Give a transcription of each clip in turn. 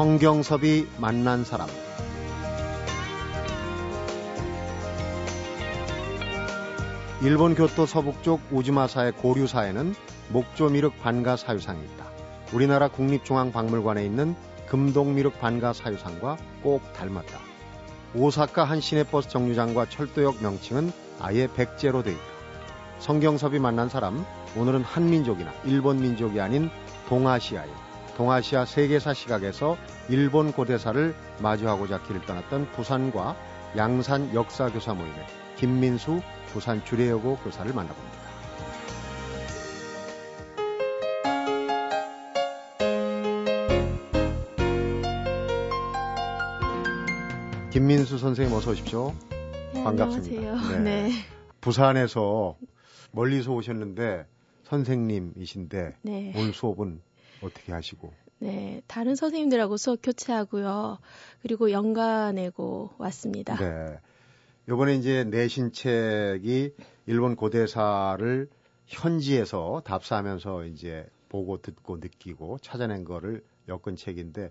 성경섭이 만난 사람 일본 교토 서북쪽 우즈마사의 고류사에는 목조미륵 반가 사유상이 있다. 우리나라 국립중앙박물관에 있는 금동미륵 반가 사유상과 꼭 닮았다. 오사카 한 시내버스 정류장과 철도역 명칭은 아예 백제로 돼 있다. 성경섭이 만난 사람, 오늘은 한민족이나 일본 민족이 아닌 동아시아에 동아시아 세계사 시각에서 일본 고대사를 마주하고자 길을 떠났던 부산과 양산 역사교사 모임의 김민수 부산 주례여고 교사를 만나봅니다. 김민수 선생님 어서 오십시오. 네, 반갑습니다. 네. 네. 부산에서 멀리서 오셨는데 선생님이신데 네. 오늘 수업은 어떻게 하시고? 네. 다른 선생님들하고 수업 교체하고요. 그리고 연가 내고 왔습니다. 네. 요번에 이제 내신 책이 일본 고대사를 현지에서 답사하면서 이제 보고 듣고 느끼고 찾아낸 거를 엮은 책인데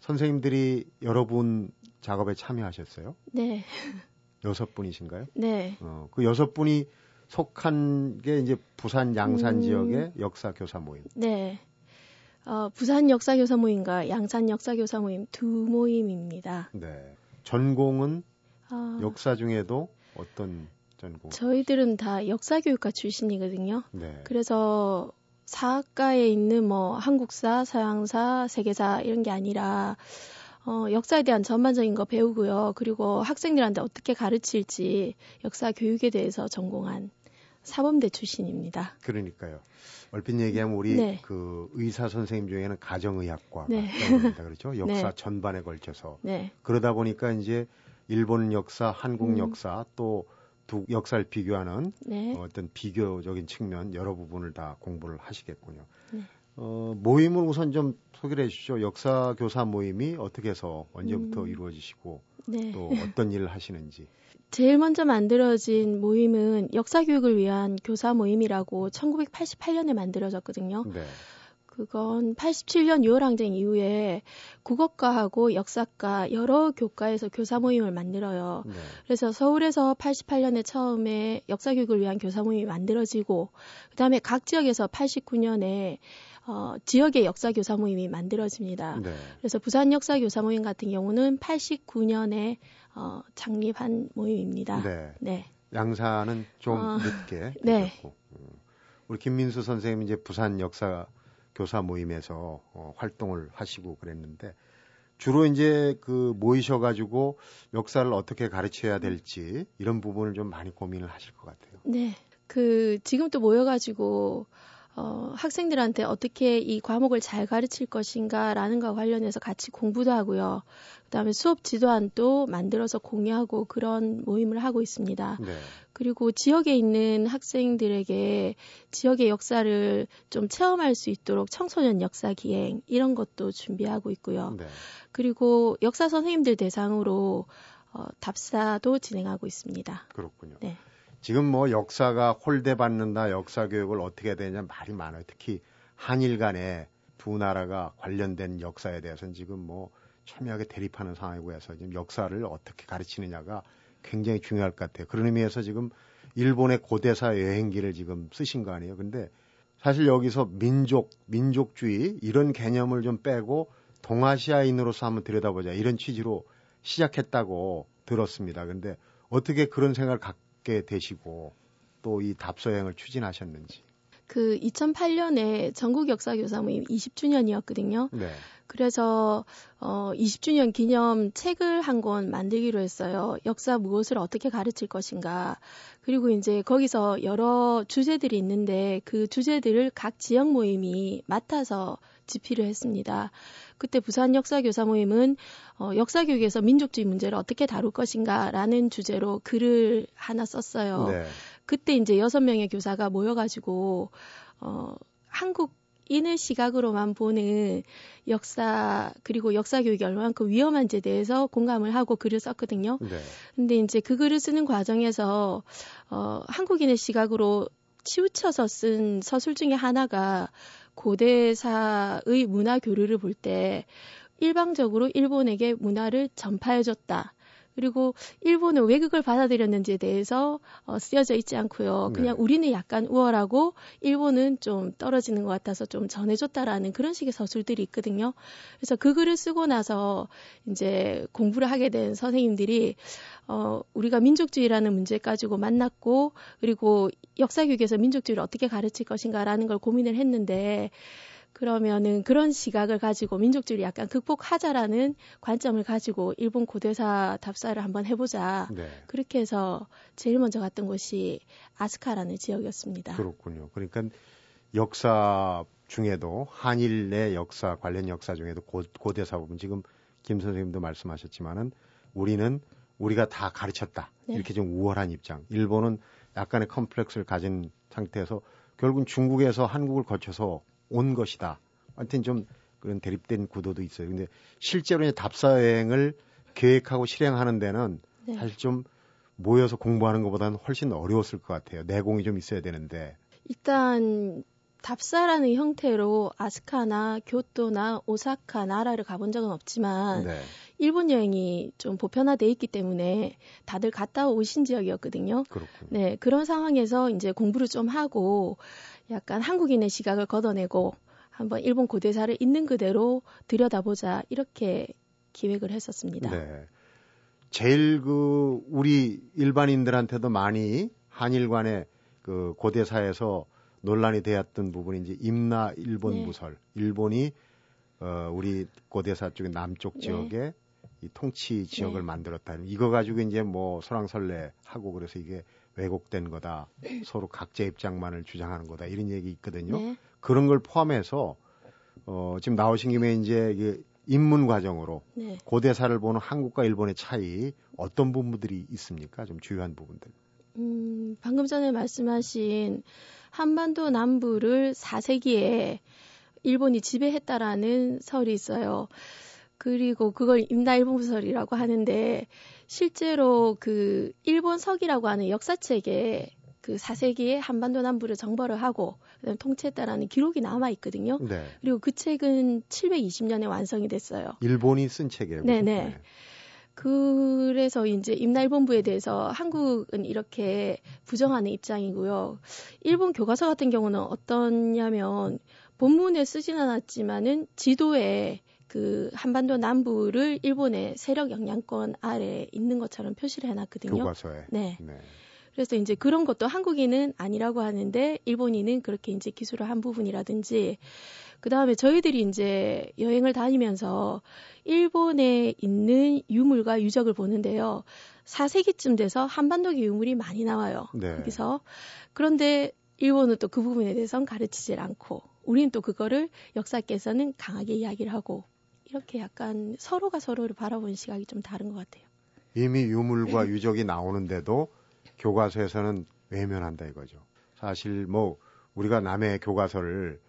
선생님들이 여러분 작업에 참여하셨어요? 네. 여섯 분이신가요? 네. 어, 그 여섯 분이 속한 게 이제 부산 양산 음. 지역의 역사 교사 모임. 네. 어, 부산 역사교사 모임과 양산 역사교사 모임 두 모임입니다. 네. 전공은 어, 역사 중에도 어떤 전공? 저희들은 다 역사교육과 출신이거든요. 네. 그래서 사학과에 있는 뭐 한국사, 서양사, 세계사 이런 게 아니라 어, 역사에 대한 전반적인 거 배우고요. 그리고 학생들한테 어떻게 가르칠지 역사 교육에 대해서 전공한 사범대 출신입니다. 그러니까요. 얼핏 얘기하면 우리 네. 그 의사 선생님 중에는 가정의학과가 네. 그렇죠? 역사 네. 전반에 걸쳐서 네. 그러다 보니까 이제 일본 역사, 한국 음. 역사 또 두 역사를 비교하는 네. 어떤 비교적인 측면 여러 부분을 다 공부를 하시겠군요. 네. 어, 모임을 우선 좀 소개를 해주시죠. 역사 교사 모임이 어떻게 해서 언제부터 음. 이루어지시고 네. 또 어떤 일을 하시는지. 제일 먼저 만들어진 모임은 역사 교육을 위한 교사 모임이라고 1988년에 만들어졌거든요. 네. 그건 87년 6월 항쟁 이후에 국어과하고 역사과 여러 교과에서 교사 모임을 만들어요. 네. 그래서 서울에서 88년에 처음에 역사 교육을 위한 교사 모임이 만들어지고 그다음에 각 지역에서 89년에 어, 지역의 역사 교사 모임이 만들어집니다. 네. 그래서 부산 역사 교사 모임 같은 경우는 89년에 어, 창립한 모임입니다. 네. 네. 양사는 좀 어, 늦게 네. 되셨고. 음. 우리 김민수 선생님 이제 부산 역사 교사 모임에서 어, 활동을 하시고 그랬는데 주로 이제 그 모이셔가지고 역사를 어떻게 가르쳐야 될지 이런 부분을 좀 많이 고민을 하실 것 같아요. 네. 그 지금 또 모여가지고 어, 학생들한테 어떻게 이 과목을 잘 가르칠 것인가라는 것과 관련해서 같이 공부도 하고요. 그다음에 수업 지도안도 만들어서 공유하고 그런 모임을 하고 있습니다. 네. 그리고 지역에 있는 학생들에게 지역의 역사를 좀 체험할 수 있도록 청소년 역사 기행 이런 것도 준비하고 있고요. 네. 그리고 역사 선생님들 대상으로 어, 답사도 진행하고 있습니다. 그렇군요. 네. 지금 뭐 역사가 홀대받는다, 역사 교육을 어떻게 되냐 말이 많아요. 특히 한일 간에 두 나라가 관련된 역사에 대해서는 지금 뭐 첨예하게 대립하는 상황이고 해서 지금 역사를 어떻게 가르치느냐가 굉장히 중요할 것 같아요. 그런 의미에서 지금 일본의 고대사 여행기를 지금 쓰신 거 아니에요. 근데 사실 여기서 민족, 민족주의 이런 개념을 좀 빼고 동아시아인으로서 한번 들여다보자 이런 취지로 시작했다고 들었습니다. 근데 어떻게 그런 생각을 갖 게 되시고 또 이 답서행을 추진하셨는지. 그 2008년에 전국 역사 교사 모임 20주년이었거든요. 네. 그래서 어 20주년 기념 책을 한 권 만들기로 했어요. 역사 무엇을 어떻게 가르칠 것인가. 그리고 이제 거기서 여러 주제들이 있는데 그 주제들을 각 지역 모임이 맡아서 집필을 했습니다. 그때 부산 역사교사 모임은 어, 역사 교육에서 민족주의 문제를 어떻게 다룰 것인가라는 주제로 글을 하나 썼어요. 네. 그때 이제 여섯 명의 교사가 모여가지고 어, 한국 인의 시각으로만 보는 역사 그리고 역사 교육이 얼마만큼 위험한지에 대해서 공감을 하고 글을 썼거든요. 네. 근데 이제 그 글을 쓰는 과정에서 어, 한국인의 시각으로 치우쳐서 쓴 서술 중에 하나가 고대사의 문화 교류를 볼 때 일방적으로 일본에게 문화를 전파해줬다. 그리고 일본은 왜 그걸 받아들였는지에 대해서 어, 쓰여져 있지 않고요. 그냥 네. 우리는 약간 우월하고 일본은 좀 떨어지는 것 같아서 좀 전해줬다라는 그런 식의 서술들이 있거든요. 그래서 그 글을 쓰고 나서 이제 공부를 하게 된 선생님들이 어, 우리가 민족주의라는 문제 가지고 만났고 그리고 역사 교육에서 민족주의를 어떻게 가르칠 것인가라는 걸 고민을 했는데 그러면은 그런 시각을 가지고 민족주의를 약간 극복하자라는 관점을 가지고 일본 고대사 답사를 한번 해보자. 네. 그렇게 해서 제일 먼저 갔던 곳이 아스카라는 지역이었습니다. 그렇군요. 그러니까 역사 중에도 한일 내 역사 관련 역사 중에도 고, 고대사 부분 지금 김 선생님도 말씀하셨지만은 우리는 우리가 다 가르쳤다 네. 이렇게 좀 우월한 입장. 일본은 약간의 컴플렉스를 가진 상태에서 결국은 중국에서 한국을 거쳐서 온 것이다. 하여튼 좀 그런 대립된 구도도 있어요. 근데 실제로 이제 답사 여행을 계획하고 실행하는 데는 네. 사실 좀 모여서 공부하는 것보다는 훨씬 어려웠을 것 같아요. 내공이 좀 있어야 되는데. 일단 답사라는 형태로 아스카나 교토나 오사카 나라를 가본 적은 없지만 네. 일본 여행이 좀 보편화돼 있기 때문에 다들 갔다 오신 지역이었거든요. 그렇군요. 네, 그런 상황에서 이제 공부를 좀 하고 약간 한국인의 시각을 걷어내고 한번 일본 고대사를 있는 그대로 들여다보자 이렇게 기획을 했었습니다. 네. 제일 그 우리 일반인들한테도 많이 한일 간의 그 고대사에서 논란이 되었던 부분이 이제 임나 일본 네. 부설. 일본이 어 우리 고대사 쪽의 남쪽 네. 지역에 이 통치 지역을 네. 만들었다. 이거 가지고 이제 뭐 소랑설레 하고 그래서 이게 왜곡된 거다. 서로 각자 입장만을 주장하는 거다. 이런 얘기 있거든요. 네. 그런 걸 포함해서 어, 지금 나오신 김에 이제 그 입문 과정으로 네. 고대사를 보는 한국과 일본의 차이 어떤 부분들이 있습니까? 좀 주요한 부분들. 음, 방금 전에 말씀하신 한반도 남부를 4세기에 일본이 지배했다라는 설이 있어요. 그리고 그걸 임나일본부설이라고 하는데 실제로 그 일본석이라고 하는 역사책에 그 4세기에 한반도 남부를 정벌을 하고 그다음 통치했다라는 기록이 남아 있거든요. 네. 그리고 그 책은 720년에 완성이 됐어요. 일본이 쓴 책이에요. 네네. 네. 그래서 이제 임나일본부에 대해서 한국은 이렇게 부정하는 입장이고요. 일본 교과서 같은 경우는 어떠냐면 본문에 쓰진 않았지만은 지도에 그 한반도 남부를 일본의 세력 영향권 아래 있는 것처럼 표시를 해놨거든요. 교과서에. 네. 네. 그래서 이제 그런 것도 한국인은 아니라고 하는데 일본인은 그렇게 이제 기술을 한 부분이라든지 그 다음에 저희들이 이제 여행을 다니면서 일본에 있는 유물과 유적을 보는데요. 4세기쯤 돼서 한반도계 유물이 많이 나와요. 네. 거기서. 그런데 일본은 또 그 부분에 대해서는 가르치질 않고 우리는 또 그거를 역사께서는 강하게 이야기를 하고 이렇게 약간 서로가 서로를 바라보는 시각이 좀 다른 것 같아요. 이미 유물과 네. 유적이 나오는데도 교과서에서는 외면한다 이거죠. 사실 뭐 우리가 남의 교과서를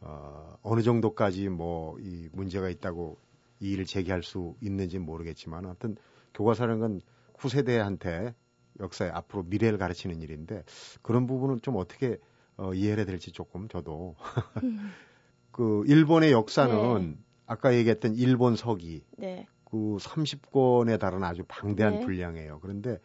어, 어느 정도까지 뭐 이 문제가 있다고 이의를 제기할 수 있는지 모르겠지만 하여튼 교과서라는 건 후세대한테 역사의 앞으로 미래를 가르치는 일인데 그런 부분은 좀 어떻게 어, 이해를 해야 될지 조금 저도 음. 그 일본의 역사는 네. 아까 얘기했던 일본 서기 네. 그 30권에 달하는 아주 방대한 네. 분량이에요. 그런데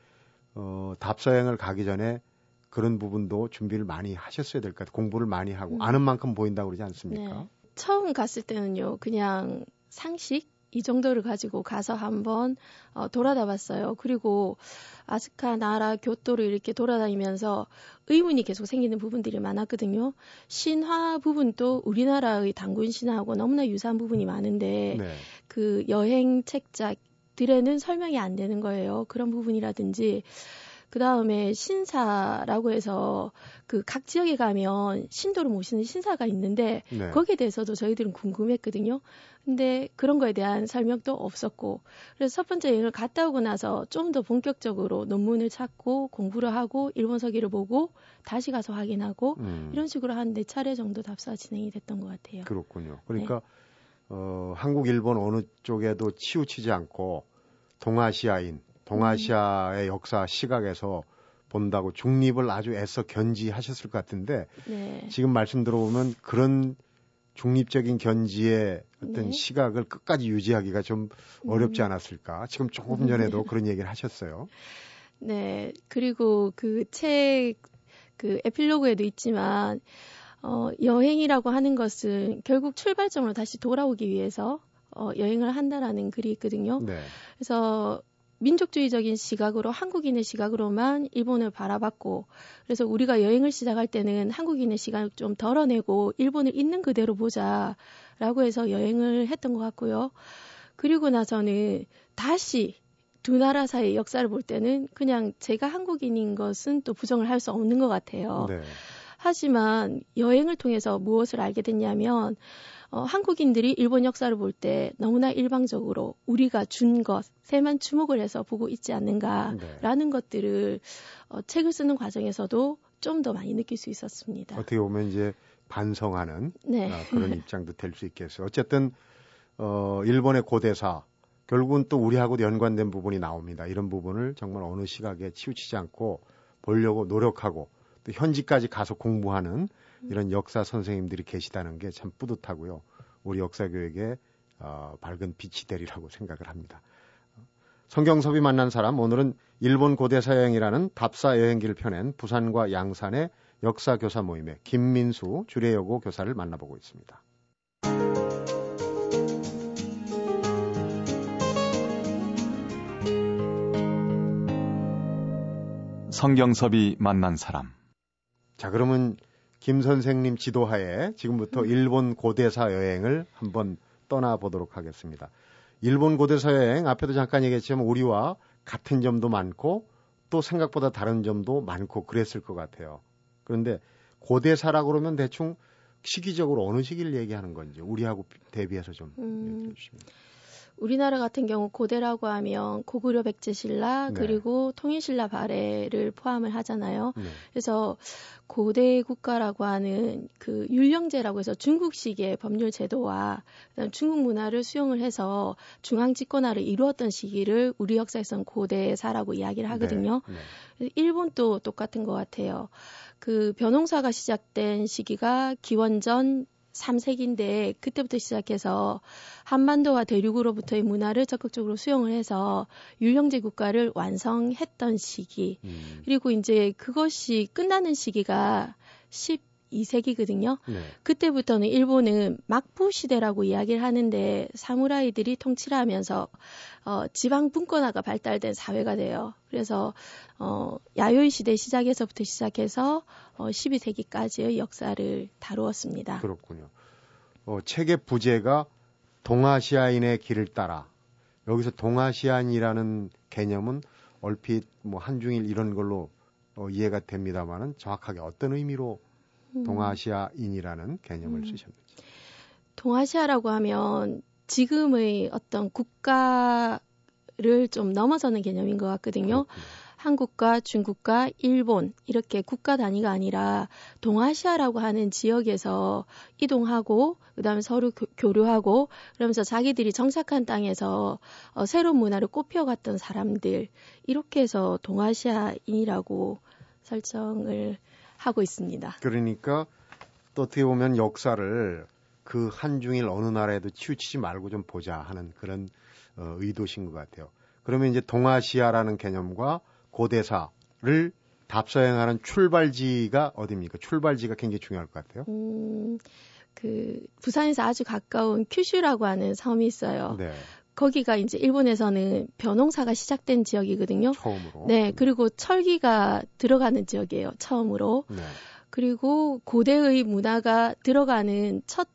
어, 답사행을 가기 전에 그런 부분도 준비를 많이 하셨어야 될 것 같아요. 공부를 많이 하고 음. 아는 만큼 보인다고 그러지 않습니까? 네. 처음 갔을 때는요, 그냥 상식 이 정도를 가지고 가서 한번 어, 돌아다 봤어요. 그리고 아스카 나라 교토를 이렇게 돌아다니면서 의문이 계속 생기는 부분들이 많았거든요. 신화 부분도 우리나라의 단군 신화하고 너무나 유사한 부분이 많은데 네. 그 여행 책자 들에는 설명이 안 되는 거예요. 그런 부분이라든지 그 다음에 신사라고 해서 그 각 지역에 가면 신도를 모시는 신사가 있는데 네. 거기에 대해서도 저희들은 궁금했거든요. 근데 그런 거에 대한 설명도 없었고 그래서 첫 번째 여행을 갔다 오고 나서 좀 더 본격적으로 논문을 찾고 공부를 하고 일본 서기를 보고 다시 가서 확인하고 음. 이런 식으로 한 네 차례 정도 답사 진행이 됐던 것 같아요. 그렇군요. 그러니까 네. 어, 한국, 일본 어느 쪽에도 치우치지 않고 동아시아인 동아시아의 역사 시각에서 본다고 중립을 아주 애써 견지하셨을 것 같은데 네. 지금 말씀 들어보면 그런 중립적인 견지의 어떤 네. 시각을 끝까지 유지하기가 좀 어렵지 않았을까. 지금 조금 전에도 그런 얘기를 하셨어요. 네. 그리고 그 책, 그 에필로그에도 있지만, 어, 여행이라고 하는 것은 결국 출발점으로 다시 돌아오기 위해서 어, 여행을 한다라는 글이 있거든요. 네. 그래서 민족주의적인 시각으로 한국인의 시각으로만 일본을 바라봤고 그래서 우리가 여행을 시작할 때는 한국인의 시각을 좀 덜어내고 일본을 있는 그대로 보자라고 해서 여행을 했던 것 같고요. 그리고 나서는 다시 두 나라 사이의 역사를 볼 때는 그냥 제가 한국인인 것은 또 부정을 할 수 없는 것 같아요. 네. 하지만 여행을 통해서 무엇을 알게 됐냐면 어, 한국인들이 일본 역사를 볼 때 너무나 일방적으로 우리가 준 것에만 주목을 해서 보고 있지 않는가라는 네. 것들을 어, 책을 쓰는 과정에서도 좀 더 많이 느낄 수 있었습니다. 어떻게 보면 이제 반성하는 네. 아, 그런 입장도 될 수 있겠어요. 어쨌든 어, 일본의 고대사 결국은 또 우리하고 연관된 부분이 나옵니다. 이런 부분을 정말 어느 시각에 치우치지 않고 보려고 노력하고 또 현지까지 가서 공부하는 이런 역사 선생님들이 계시다는 게 참 뿌듯하고요. 우리 역사 교육에 어, 밝은 빛이 되리라고 생각을 합니다. 성경섭이 만난 사람 오늘은 일본 고대사 여행이라는 답사 여행기를 펴낸 부산과 양산의 역사 교사 모임의 김민수 주례여고 교사를 만나보고 있습니다. 성경섭이 만난 사람. 자, 그러면 김 선생님 지도하에 지금부터 일본 고대사 여행을 한번 떠나보도록 하겠습니다. 일본 고대사 여행 앞에도 잠깐 얘기했지만 우리와 같은 점도 많고 또 생각보다 다른 점도 많고 그랬을 것 같아요. 그런데 고대사라고 그러면 대충 시기적으로 어느 시기를 얘기하는 건지 우리하고 대비해서 좀 음. 얘기해 주시면. 우리나라 같은 경우 고대라고 하면 고구려 백제신라 네. 그리고 통일신라 발해를 포함을 하잖아요. 네. 그래서 고대 국가라고 하는 그 율령제라고 해서 중국식의 법률 제도와 중국 문화를 수용을 해서 중앙 집권화를 이루었던 시기를 우리 역사에서는 고대사라고 이야기를 하거든요. 네. 네. 일본도 똑같은 것 같아요. 그 변홍사가 시작된 시기가 기원전 3세기인데 그때부터 시작해서 한반도와 대륙으로부터의 문화를 적극적으로 수용을 해서 율령제 국가를 완성했던 시기. 음. 그리고 이제 그것이 끝나는 시기가 12세기거든요. 네. 그때부터는 일본은 막부 시대라고 이야기를 하는데 사무라이들이 통치를 하면서 어, 지방 분권화가 발달된 사회가 돼요. 그래서 어, 야요이 시대 시작에서부터 시작해서 어, 12세기까지의 역사를 다루었습니다. 그렇군요. 어, 책의 부제가 동아시아인의 길을 따라 여기서 동아시안이라는 개념은 얼핏 뭐 한중일 이런 걸로 어, 이해가 됩니다만은 정확하게 어떤 의미로 음. 동아시아인이라는 개념을 음. 쓰셨는지. 동아시아라고 하면 지금의 어떤 국가를 좀 넘어서는 개념인 것 같거든요. 그렇군요. 한국과 중국과 일본 이렇게 국가 단위가 아니라 동아시아라고 하는 지역에서 이동하고 그다음에 서로 교, 류하고 그러면서 자기들이 정착한 땅에서 어, 새로운 문화를 꽃피워갔던 사람들 이렇게 해서 동아시아인이라고 설정을 하고 있습니다. 그러니까 또 어떻게 보면 역사를 그 한중일 어느 나라에도 치우치지 말고 좀 보자 하는 그런 어, 의도신 것 같아요. 그러면 이제 동아시아라는 개념과 고대사를 답사행하는 출발지가 어디입니까? 출발지가 굉장히 중요할 것 같아요. 음, 그 부산에서 아주 가까운 큐슈라고 하는 섬이 있어요. 네, 거기가 이제 일본에서는 벼농사가 시작된 지역이거든요. 처음으로. 네, 그리고 철기가 들어가는 지역이에요. 처음으로. 네. 그리고 고대의 문화가 들어가는 첫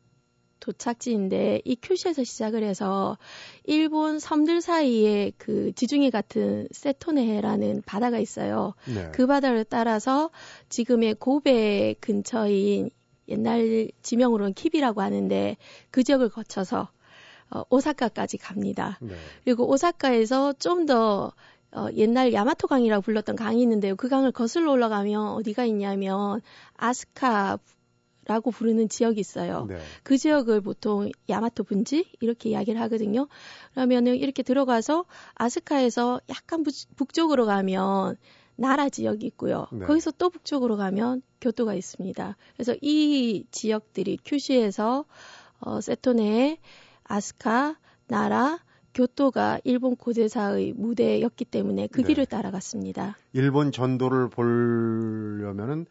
도착지인데 이 큐슈에서 시작을 해서 일본 섬들 사이에 그 지중해 같은 세토네해라는 바다가 있어요. 네. 그 바다를 따라서 지금의 고베 근처인 옛날 지명으로는 킵이라고 하는데 그 지역을 거쳐서 어, 오사카까지 갑니다. 네. 그리고 오사카에서 좀더 어, 옛날 야마토 강이라고 불렀던 강이 있는데요. 그 강을 거슬러 올라가면 어디가 있냐면 아스카 라고 부르는 지역이 있어요. 네. 그 지역을 보통 야마토 분지 이렇게 이야기를 하거든요. 그러면은 이렇게 들어가서 아스카에서 약간 부- 북쪽으로 가면 나라 지역이 있고요. 네. 거기서 또 북쪽으로 가면 교토가 있습니다. 그래서 이 지역들이 큐슈에서 어, 세토네, 아스카, 나라, 교토가 일본 고대사의 무대였기 때문에 그 네. 길을 따라갔습니다. 일본 전도를 보려면은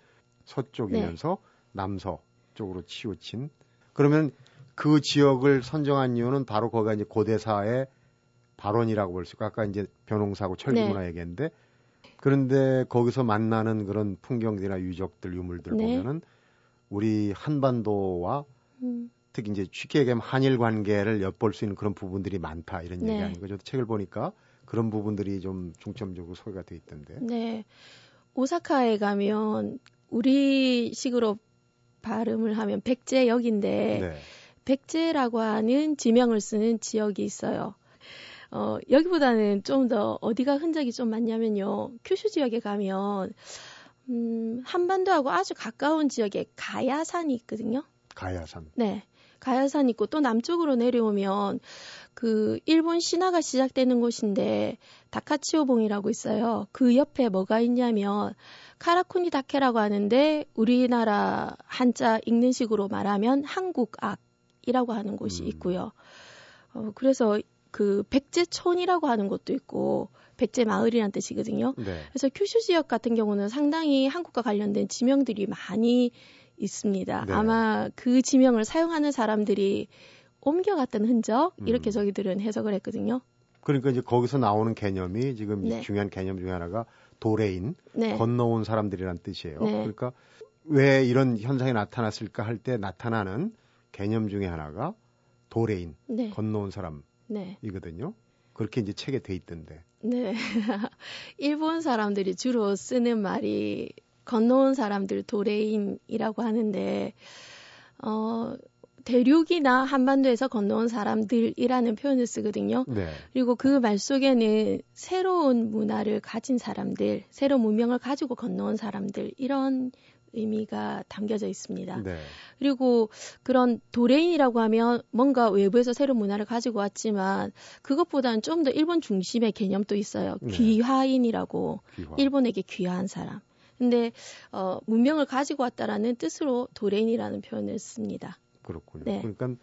서쪽이면서 네. 남서 쪽으로 치우친 그러면 그 지역을 선정한 이유는 바로 거기가 이제 고대사의 발원이라고 볼 수 있고 아까 이제 변홍사고 철기문화 네. 얘기했는데 그런데 거기서 만나는 그런 풍경들이나 유적들 유물들 네. 보면은 우리 한반도와 음, 특히 이제 쉽게 얘기하면 한일 관계를 엿볼 수 있는 그런 부분들이 많다 이런 네. 얘기 아니고 저도 책을 보니까 그런 부분들이 좀 중점적으로 소개가 돼 있던데. 네. 오사카에 가면 우리식으로 발음을 하면 백제역인데 네. 백제라고 하는 지명을 쓰는 지역이 있어요. 어, 여기보다는 좀 더 어디가 흔적이 좀 많냐면요. 큐슈 지역에 가면 음, 한반도하고 아주 가까운 지역에 가야산이 있거든요. 가야산. 네. 가야산 있고 또 남쪽으로 내려오면 그 일본 신화가 시작되는 곳인데 다카치오봉이라고 있어요. 그 옆에 뭐가 있냐면 카라쿠니 다케라고 하는데 우리나라 한자 읽는 식으로 말하면 한국악이라고 하는 곳이 음. 있고요. 어, 그래서 그 백제촌이라고 하는 곳도 있고 백제 마을이란 뜻이거든요. 네. 그래서 큐슈 지역 같은 경우는 상당히 한국과 관련된 지명들이 많이 있습니다. 네. 아마 그 지명을 사용하는 사람들이 옮겨갔던 흔적 이렇게 음. 저희들은 해석을 했거든요. 그러니까 이제 거기서 나오는 개념이 지금 네. 중요한 개념 중에 하나가 도래인, 네, 건너온 사람들이란 뜻이에요. 네. 그러니까 왜 이런 현상이 나타났을까 할 때 나타나는 개념 중에 하나가 도래인, 네, 건너온 사람이거든요. 네, 그렇게 이제 책에 돼 있던데. 네. 일본 사람들이 주로 쓰는 말이 건너온 사람들 도레인이라고 하는데 어 대륙이나 한반도에서 건너온 사람들이라는 표현을 쓰거든요. 네. 그리고 그 말 속에는 새로운 문화를 가진 사람들, 새로운 문명을 가지고 건너온 사람들 이런 의미가 담겨져 있습니다. 네. 그리고 그런 도레인이라고 하면 뭔가 외부에서 새로운 문화를 가지고 왔지만 그것보다는 좀 더 일본 중심의 개념도 있어요. 네. 귀화인이라고 귀화. 일본에게 귀화한 사람. 근데 어, 문명을 가지고 왔다라는 뜻으로 도레인이라는 표현을 씁니다. 그렇군요. 네. 그러니까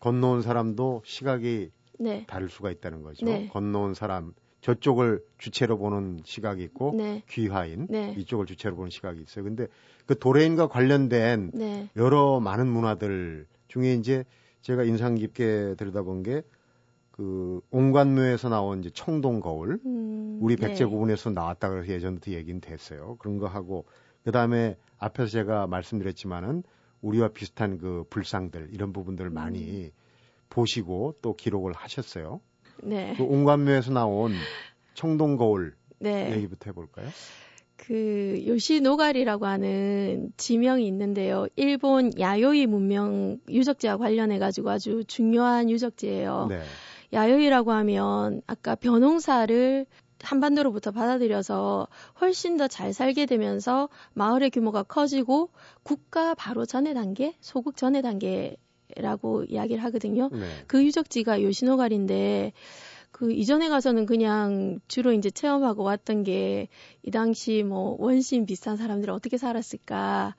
건너온 사람도 시각이 네, 다를 수가 있다는 거죠. 네. 건너온 사람 저쪽을 주체로 보는 시각이 있고 네, 귀화인 네. 이쪽을 주체로 보는 시각이 있어요. 근데 그 도래인과 관련된 네, 여러 많은 문화들 중에 이제 제가 인상 깊게 들여다본 게 그 온관묘에서 나온 이제 청동 거울 음, 우리 네. 백제구분에서 나왔다 그래서 예전부터 얘기는 됐어요. 그런 거 하고 그다음에 앞에서 제가 말씀드렸지만은 우리와 비슷한 그 불상들 이런 부분들을 음. 많이 보시고 또 기록을 하셨어요. 네, 그 온관묘에서 나온 청동 거울 네. 얘기부터 해 볼까요? 그 요시노가리라고 하는 지명이 있는데요. 일본 야요이 문명 유적지와 관련해 가지고 아주 중요한 유적지예요. 네. 야요이라고 하면 아까 변홍사를 한반도로부터 받아들여서 훨씬 더 잘 살게 되면서 마을의 규모가 커지고 국가 바로 전의 단계, 소국 전의 단계라고 이야기를 하거든요. 네. 그 유적지가 요시노가리인데 그 이전에 가서는 그냥 주로 이제 체험하고 왔던 게 이 당시 뭐 원신 비슷한 사람들이 어떻게 살았을까.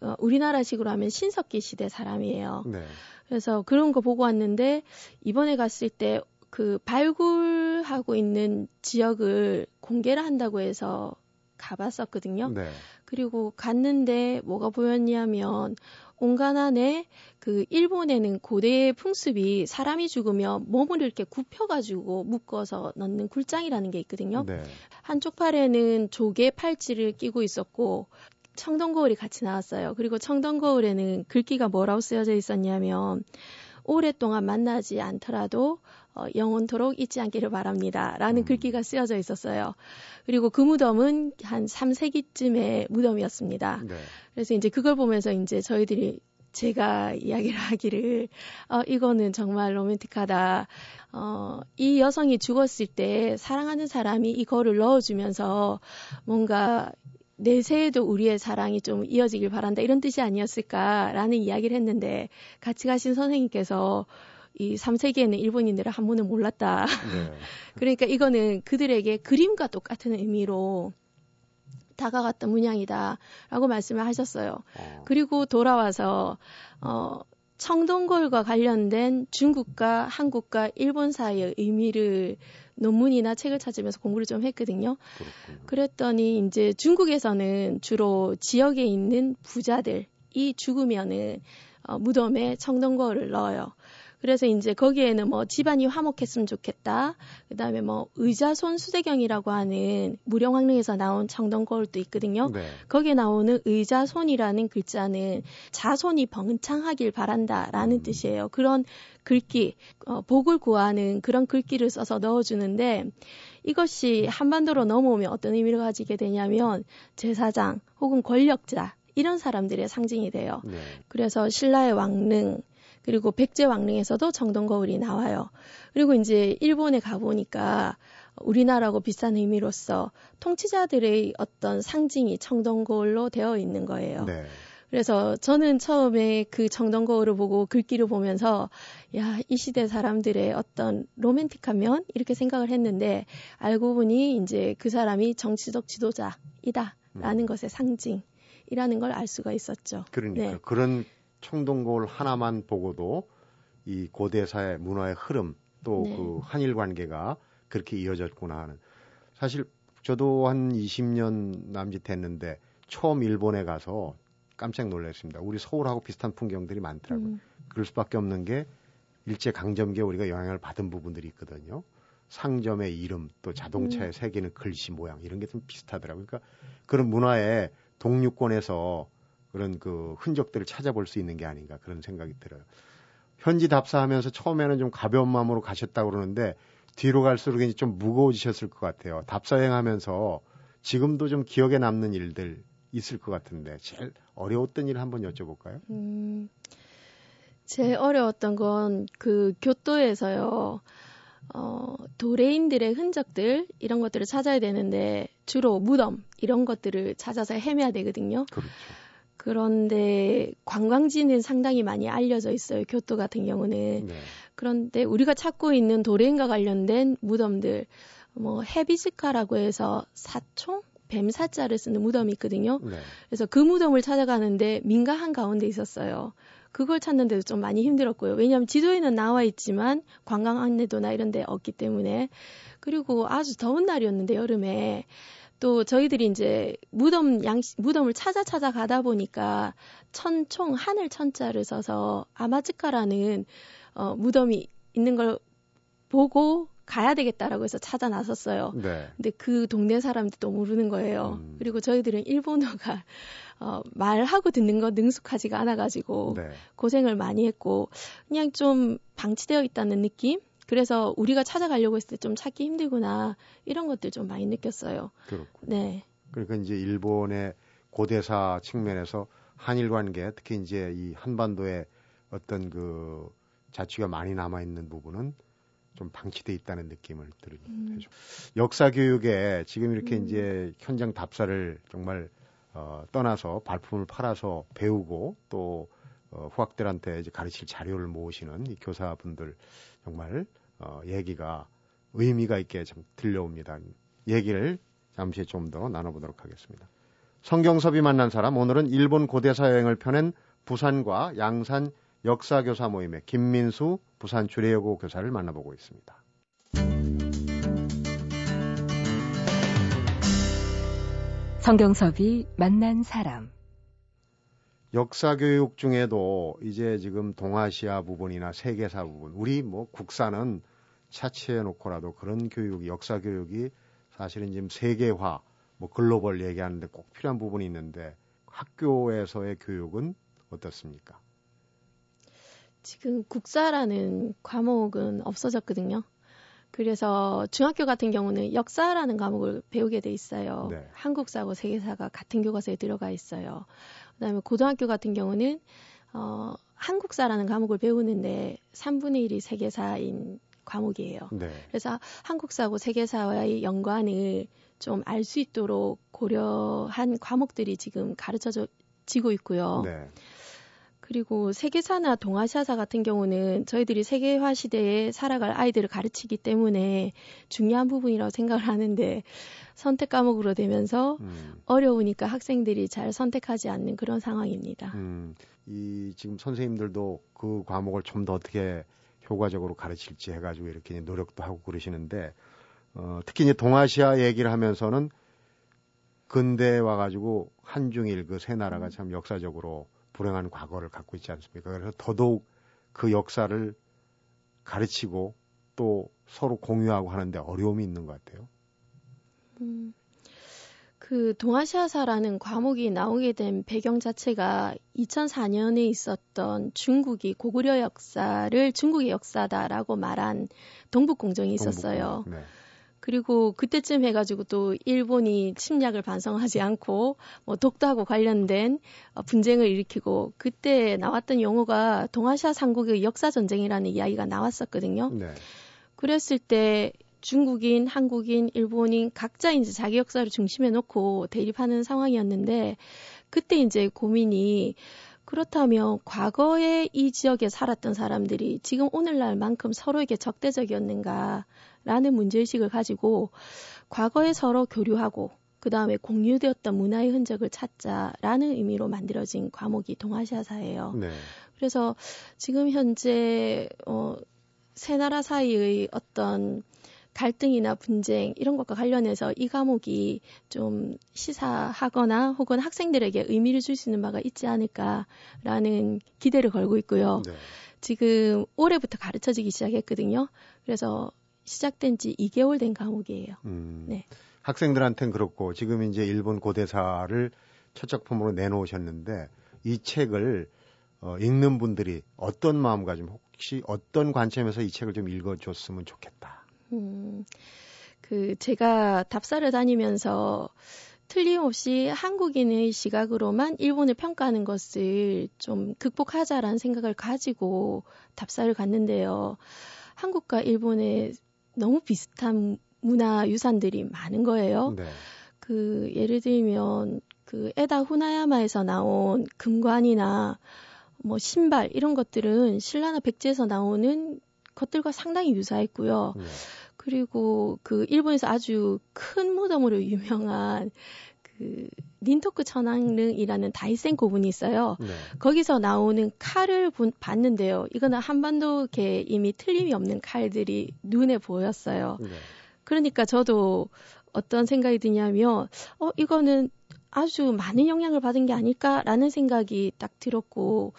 어, 우리나라식으로 하면 신석기 시대 사람이에요. 네. 그래서 그런 거 보고 왔는데 이번에 갔을 때 그 발굴하고 있는 지역을 공개를 한다고 해서 가봤었거든요. 네. 그리고 갔는데 뭐가 보였냐면 온간 안에 그 일본에는 고대의 풍습이 사람이 죽으면 몸을 이렇게 굽혀가지고 묶어서 넣는 굴장이라는 게 있거든요. 네. 한쪽 팔에는 조개 팔찌를 끼고 있었고 청동거울이 같이 나왔어요. 그리고 청동거울에는 글귀가 뭐라고 쓰여져 있었냐면 오랫동안 만나지 않더라도 어, 영원토록 잊지 않기를 바랍니다. 라는 음. 글귀가 쓰여져 있었어요. 그리고 그 무덤은 한 3세기쯤의 무덤이었습니다. 네. 그래서 이제 그걸 보면서 이제 저희들이 제가 이야기를 하기를 어 이거는 정말 로맨틱하다. 어 이 여성이 죽었을 때 사랑하는 사람이 이 거를 넣어주면서 뭔가 내세에도 우리의 사랑이 좀 이어지길 바란다 이런 뜻이 아니었을까라는 이야기를 했는데 같이 가신 선생님께서 이 3세기에는 일본인들은 한문을 몰랐다. 네. 그러니까 이거는 그들에게 그림과 똑같은 의미로 다가갔던 문양이다라고 말씀을 하셨어요. 어. 그리고 돌아와서 어 청동골과 관련된 중국과 한국과 일본 사이의 의미를 논문이나 책을 찾으면서 공부를 좀 했거든요. 그렇군요. 그랬더니 이제 중국에서는 주로 지역에 있는 부자들이 죽으면은 어, 무덤에 청동거를 넣어요. 그래서 이제 거기에는 뭐 집안이 화목했으면 좋겠다. 그 다음에 뭐 의자손 수대경이라고 하는 무령왕릉에서 나온 청동 거울도 있거든요. 네. 거기에 나오는 의자손이라는 글자는 자손이 번창하길 바란다라는 음. 뜻이에요. 그런 글귀, 어, 복을 구하는 그런 글귀를 써서 넣어주는데 이것이 한반도로 넘어오면 어떤 의미를 가지게 되냐면 제사장 혹은 권력자 이런 사람들의 상징이 돼요. 네. 그래서 신라의 왕릉 그리고 백제 왕릉에서도 정동거울이 나와요. 그리고 이제 일본에 가보니까 우리나라하고 비슷한 의미로서 통치자들의 어떤 상징이 청동거울로 되어 있는 거예요. 네. 그래서 저는 처음에 그 정동거울을 보고 글귀를 보면서 야, 이 시대 사람들의 어떤 로맨틱한 면 이렇게 생각을 했는데 알고 보니 이제 그 사람이 정치적 지도자이다라는 음. 것의 상징이라는 걸 알 수가 있었죠. 그러니까 네. 그런 청동거울 하나만 보고도 이 고대사의 문화의 흐름 또그 네. 한일 관계가 그렇게 이어졌구나 하는 사실 저도 한 20년 남짓 됐는데 처음 일본에 가서 깜짝 놀랐습니다. 우리 서울하고 비슷한 풍경들이 많더라고요. 음, 그럴 수밖에 없는 게 일제 강점기에 우리가 영향을 받은 부분들이 있거든요. 상점의 이름 또 자동차에 음. 새기는 글씨 모양 이런 게 좀 비슷하더라고요. 그러니까 그런 문화에 동유권에서 그런 그 흔적들을 찾아볼 수 있는 게 아닌가 그런 생각이 들어요. 현지 답사하면서 처음에는 좀 가벼운 마음으로 가셨다고 그러는데 뒤로 갈수록 이제 좀 무거워지셨을 것 같아요. 답사행 하면서 지금도 좀 기억에 남는 일들 있을 것 같은데 제일 어려웠던 일 한번 여쭤볼까요? 음, 제일 어려웠던 건 그 교토에서요. 어, 도레인들의 흔적들 이런 것들을 찾아야 되는데 주로 무덤 이런 것들을 찾아서 헤매야 되거든요. 그렇죠. 그런데 관광지는 상당히 많이 알려져 있어요. 교토 같은 경우는. 네. 그런데 우리가 찾고 있는 도레인과 관련된 무덤들, 뭐 헤비스카라고 해서 사총, 뱀사자를 쓰는 무덤이 있거든요. 네. 그래서 그 무덤을 찾아가는데 민가 한 가운데 있었어요. 그걸 찾는데도 좀 많이 힘들었고요. 왜냐하면 지도에는 나와 있지만 관광 안내도나 이런 데 없기 때문에. 그리고 아주 더운 날이었는데 여름에 또 저희들이 이제 무덤 양 무덤을 찾아 찾아 가다 보니까 천총 하늘 천자를 써서 아마즈카라는 어, 무덤이 있는 걸 보고 가야 되겠다라고 해서 찾아 나섰어요. 네. 근데 그 동네 사람들도 모르는 거예요. 음. 그리고 저희들은 일본어가 어, 말하고 듣는 거 능숙하지가 않아가지고 네. 고생을 많이 했고 그냥 좀 방치되어 있다는 느낌. 그래서 우리가 찾아가려고 했을 때 좀 찾기 힘들구나 이런 것들 좀 많이 느꼈어요. 그렇군요. 네, 그러니까 이제 일본의 고대사 측면에서 한일 관계, 특히 이제 이 한반도에 어떤 그 자취가 많이 남아 있는 부분은 좀 방치돼 있다는 느낌을 들은 음. 역사 교육에 지금 이렇게 음. 이제 현장 답사를 정말 어, 떠나서 발품을 팔아서 배우고 또 어, 후학들한테 이제 가르칠 자료를 모으시는 이 교사분들 정말 어, 얘기가 의미가 있게 좀 들려옵니다. 얘기를 잠시 좀 더 나눠보도록 하겠습니다. 성경섭이 만난 사람 오늘은 일본 고대사 여행을 펴낸 부산과 양산 역사교사 모임의 김민수 부산 주례여고 교사를 만나보고 있습니다. 성경섭이 만난 사람. 역사 교육 중에도 이제 지금 동아시아 부분이나 세계사 부분, 우리 뭐 국사는 차치해 놓고라도 그런 교육, 역사 교육이 사실은 지금 세계화, 뭐 글로벌 얘기하는데 꼭 필요한 부분이 있는데 학교에서의 교육은 어떻습니까? 지금 국사라는 과목은 없어졌거든요. 그래서 중학교 같은 경우는 역사라는 과목을 배우게 돼 있어요. 네. 한국사하고 세계사가 같은 교과서에 들어가 있어요. 그다음에 고등학교 같은 경우는 어, 한국사라는 과목을 배우는데 3분의 1이 세계사인 과목이에요. 네. 그래서 한국사하고 세계사와의 연관을 좀 알 수 있도록 고려한 과목들이 지금 가르쳐지고 있고요. 네. 그리고 세계사나 동아시아사 같은 경우는 저희들이 세계화 시대에 살아갈 아이들을 가르치기 때문에 중요한 부분이라고 생각을 하는데 선택 과목으로 되면서 음. 어려우니까 학생들이 잘 선택하지 않는 그런 상황입니다. 음, 이 지금 선생님들도 그 과목을 좀 더 어떻게 효과적으로 가르칠지 해가지고 이렇게 노력도 하고 그러시는데 어, 특히 이제 동아시아 얘기를 하면서는 근대에 와가지고 한중일 그 세 나라가 참 역사적으로 불행한 과거를 갖고 있지 않습니까? 그래서 더더욱 그 역사를 가르치고 또 서로 공유하고 하는데 어려움이 있는 것 같아요. 음, 그 동아시아사라는 과목이 나오게 된 배경 자체가 2004년에 있었던 중국이 고구려 역사를 중국의 역사다라고 말한 동북공정이 있었어요. 동북공정, 네. 그리고 그때쯤 해가지고 또 일본이 침략을 반성하지 않고 뭐 독도하고 관련된 어, 분쟁을 일으키고 그때 나왔던 용어가 동아시아 삼국의 역사 전쟁이라는 이야기가 나왔었거든요. 네. 그랬을 때 중국인, 한국인, 일본인 각자 이제 자기 역사를 중심에 놓고 대립하는 상황이었는데 그때 이제 고민이 그렇다면 과거에 이 지역에 살았던 사람들이 지금 오늘날만큼 서로에게 적대적이었는가 라는 문제의식을 가지고 과거에 서로 교류하고 그 다음에 공유되었던 문화의 흔적을 찾자라는 의미로 만들어진 과목이 동아시아사예요. 네. 그래서 지금 현재 어, 세 나라 사이의 어떤 갈등이나 분쟁 이런 것과 관련해서 이 과목이 좀 시사하거나 혹은 학생들에게 의미를 줄 수 있는 바가 있지 않을까라는 기대를 걸고 있고요. 네. 지금 올해부터 가르쳐지기 시작했거든요. 그래서 시작된 지 2개월 된 과목이에요. 음, 네. 학생들한테는 그렇고 지금 이제 일본 고대사를 첫 작품으로 내놓으셨는데 이 책을 어, 읽는 분들이 어떤 마음가짐 혹시 어떤 관점에서 이 책을 좀 읽어줬으면 좋겠다. 음, 그 제가 답사를 다니면서 틀림없이 한국인의 시각으로만 일본을 평가하는 것을 좀 극복하자라는 생각을 가지고 답사를 갔는데요. 한국과 일본의 너무 비슷한 문화 유산들이 많은 거예요. 네. 그 예를 들면 그 에다 후나야마에서 나온 금관이나 뭐 신발 이런 것들은 신라나 백제에서 나오는 것들과 상당히 유사했고요. 네. 그리고 그 일본에서 아주 큰 무덤으로 유명한 그 닌토크 천왕릉이라는 다이센 고분이 있어요. 네. 거기서 나오는 칼을 본, 봤는데요. 이거는 한반도계 이미 틀림이 없는 칼들이 눈에 보였어요. 네. 그러니까 저도 어떤 생각이 드냐면, 어, 이거는 아주 많은 영향을 받은 게 아닐까라는 생각이 딱 들었고,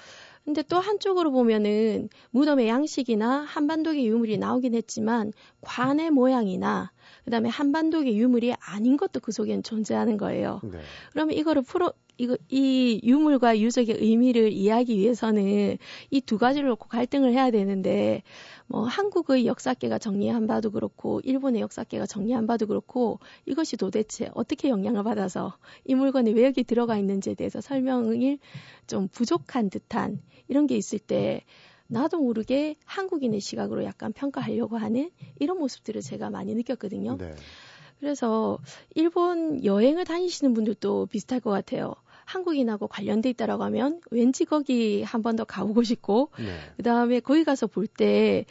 근데 또 한쪽으로 보면은 무덤의 양식이나 한반도계 유물이 나오긴 했지만 관의 모양이나 그다음에 한반도계 유물이 아닌 것도 그 속에는 존재하는 거예요. 네. 그러면 이거를 풀어 이거 이 유물과 유적의 의미를 이해하기 위해서는 이 두 가지를 놓고 갈등을 해야 되는데 뭐 한국의 역사계가 정리한 바도 그렇고 일본의 역사계가 정리한 바도 그렇고 이것이 도대체 어떻게 영향을 받아서 이 물건이 왜 여기 들어가 있는지에 대해서 설명을 좀 부족한 듯한 이런 게 있을 때 나도 모르게 한국인의 시각으로 약간 평가하려고 하는 이런 모습들을 제가 많이 느꼈거든요. 네. 그래서 일본 여행을 다니시는 분들도 비슷할 것 같아요. 한국인하고 관련돼 있다라고 하면 왠지 거기 한 번 더 가보고 싶고 네. 그다음에 거기 가서 볼 때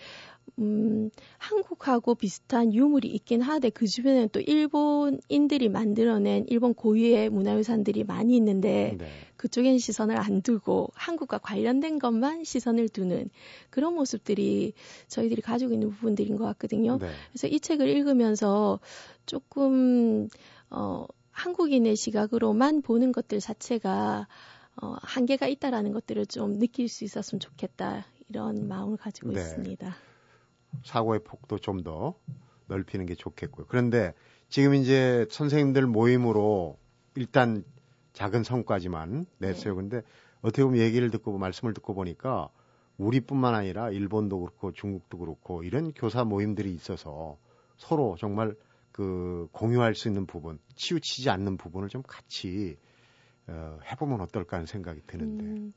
음, 한국하고 비슷한 유물이 있긴 하되 그 주변에는 또 일본인들이 만들어낸 일본 고유의 문화유산들이 많이 있는데 네. 그쪽엔 시선을 안 두고 한국과 관련된 것만 시선을 두는 그런 모습들이 저희들이 가지고 있는 부분들인 것 같거든요. 네. 그래서 이 책을 읽으면서 조금 어, 한국인의 시각으로만 보는 것들 자체가 어, 한계가 있다라는 것들을 좀 느낄 수 있었으면 좋겠다 이런 마음을 가지고 네. 있습니다. 사고의 폭도 좀 더 넓히는 게 좋겠고요. 그런데 지금 이제 선생님들 모임으로 일단 작은 성과지만 냈어요. 네. 근데 어떻게 보면 얘기를 듣고 말씀을 듣고 보니까 우리뿐만 아니라 일본도 그렇고 중국도 그렇고 이런 교사 모임들이 있어서 서로 정말 그 공유할 수 있는 부분, 치우치지 않는 부분을 좀 같이 어, 해보면 어떨까 하는 생각이 드는데. 음,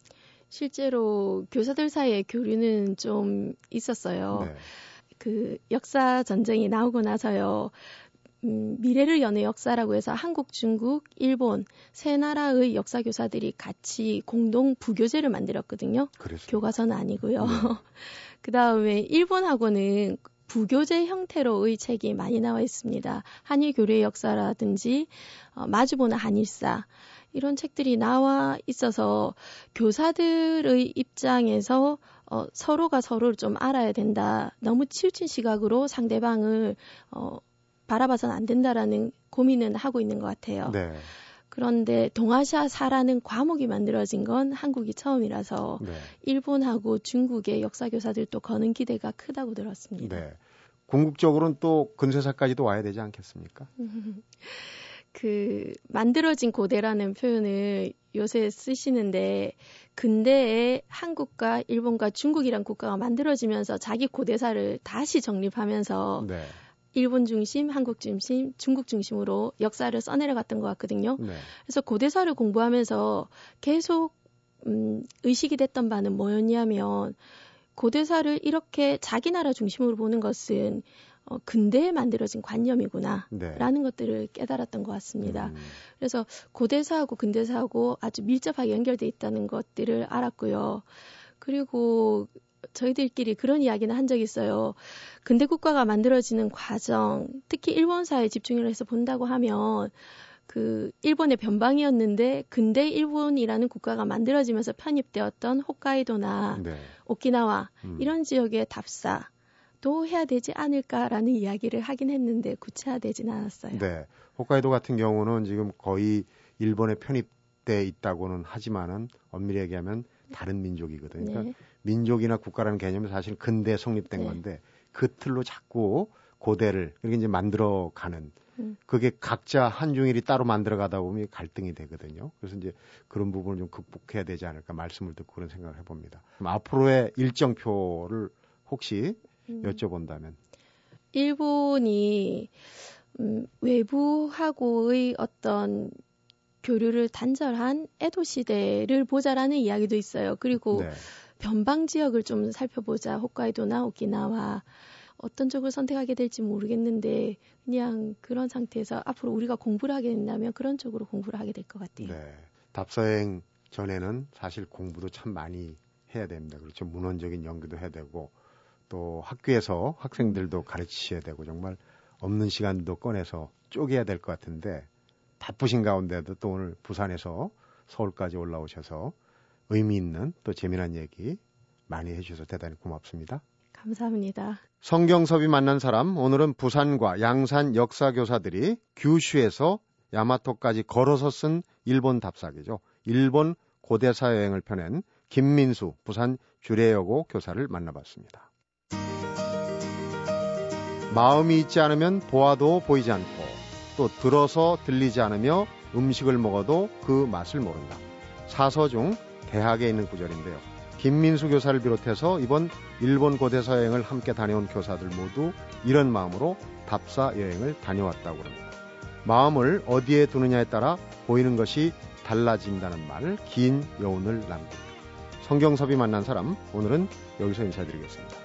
실제로 교사들 사이에 교류는 좀 있었어요. 네. 그 역사 전쟁이 나오고 나서요. 음, 미래를 여는 역사라고 해서 한국, 중국, 일본 세 나라의 역사 교사들이 같이 공동 부교재를 만들었거든요. 그랬습니다. 교과서는 아니고요. 네. 그 다음에 일본하고는 부교재 형태로의 책이 많이 나와 있습니다. 한일 교류의 역사라든지 어, 마주보는 한일사 이런 책들이 나와 있어서 교사들의 입장에서 어, 서로가 서로를 좀 알아야 된다. 너무 치우친 시각으로 상대방을 어, 바라봐서는 안 된다라는 고민은 하고 있는 것 같아요. 네. 그런데 동아시아 사라는 과목이 만들어진 건 한국이 처음이라서 네. 일본하고 중국의 역사 교사들도 거는 기대가 크다고 들었습니다. 네. 궁극적으로는 또 근세사까지도 와야 되지 않겠습니까? 그 만들어진 고대라는 표현을 요새 쓰시는데 근대에 한국과 일본과 중국이란 국가가 만들어지면서 자기 고대사를 다시 정립하면서 네. 일본 중심, 한국 중심, 중국 중심으로 역사를 써내려갔던 것 같거든요. 네. 그래서 고대사를 공부하면서 계속 음, 의식이 됐던 바는 뭐였냐면 고대사를 이렇게 자기 나라 중심으로 보는 것은 어, 근대에 만들어진 관념이구나. 네. 라는 것들을 깨달았던 것 같습니다. 음, 그래서 고대사하고 근대사하고 아주 밀접하게 연결돼 있다는 것들을 알았고요. 그리고 저희들끼리 그런 이야기는 한 적이 있어요. 근대 국가가 만들어지는 과정, 특히 일본사에 집중을 해서 본다고 하면 그 일본의 변방이었는데 근대 일본이라는 국가가 만들어지면서 편입되었던 홋카이도나 네. 오키나와 음. 이런 지역의 답사 도 해야 되지 않을까라는 이야기를 하긴 했는데 구체화되지는 않았어요. 네. 홋카이도 같은 경우는 지금 거의 일본에 편입돼 있다고는 하지만은 엄밀히 얘기하면 다른 민족이거든요. 그러니까 네. 민족이나 국가라는 개념이 사실 근대 성립된 네. 건데 그 틀로 자꾸 고대를 이렇게 이제 만들어 가는 음. 그게 각자 한중일이 따로 만들어 가다 보면 갈등이 되거든요. 그래서 이제 그런 부분을 좀 극복해야 되지 않을까 말씀을 듣고 그런 생각을 해봅니다. 앞으로의 일정표를 혹시 음. 여쭤본다면 일본이 음, 외부하고의 어떤 교류를 단절한 에도 시대를 보자라는 이야기도 있어요. 그리고 네. 변방 지역을 좀 살펴보자. 홋카이도나 오키나와 어떤 쪽을 선택하게 될지 모르겠는데 그냥 그런 상태에서 앞으로 우리가 공부를 하게 된다면 그런 쪽으로 공부를 하게 될 것 같아요. 네. 답사여행 전에는 사실 공부도 참 많이 해야 됩니다. 그렇죠. 문헌적인 연구도 해야 되고 또 학교에서 학생들도 가르치셔야 되고 정말 없는 시간도 꺼내서 쪼개야 될 것 같은데 바쁘신 가운데도 또 오늘 부산에서 서울까지 올라오셔서 의미 있는 또 재미난 얘기 많이 해주셔서 대단히 고맙습니다. 감사합니다. 성경섭이 만난 사람 오늘은 부산과 양산 역사교사들이 규슈에서 야마토까지 걸어서 쓴 일본 답사기죠. 일본 고대사 여행을 펴낸 김민수 부산 주례여고 교사를 만나봤습니다. 마음이 있지 않으면 보아도 보이지 않고 또 들어서 들리지 않으며 음식을 먹어도 그 맛을 모른다. 사서 중 대학에 있는 구절인데요. 김민수 교사를 비롯해서 이번 일본 고대사 여행을 함께 다녀온 교사들 모두 이런 마음으로 답사 여행을 다녀왔다고 합니다. 마음을 어디에 두느냐에 따라 보이는 것이 달라진다는 말, 긴 여운을 남깁니다. 성경섭이 만난 사람, 오늘은 여기서 인사드리겠습니다.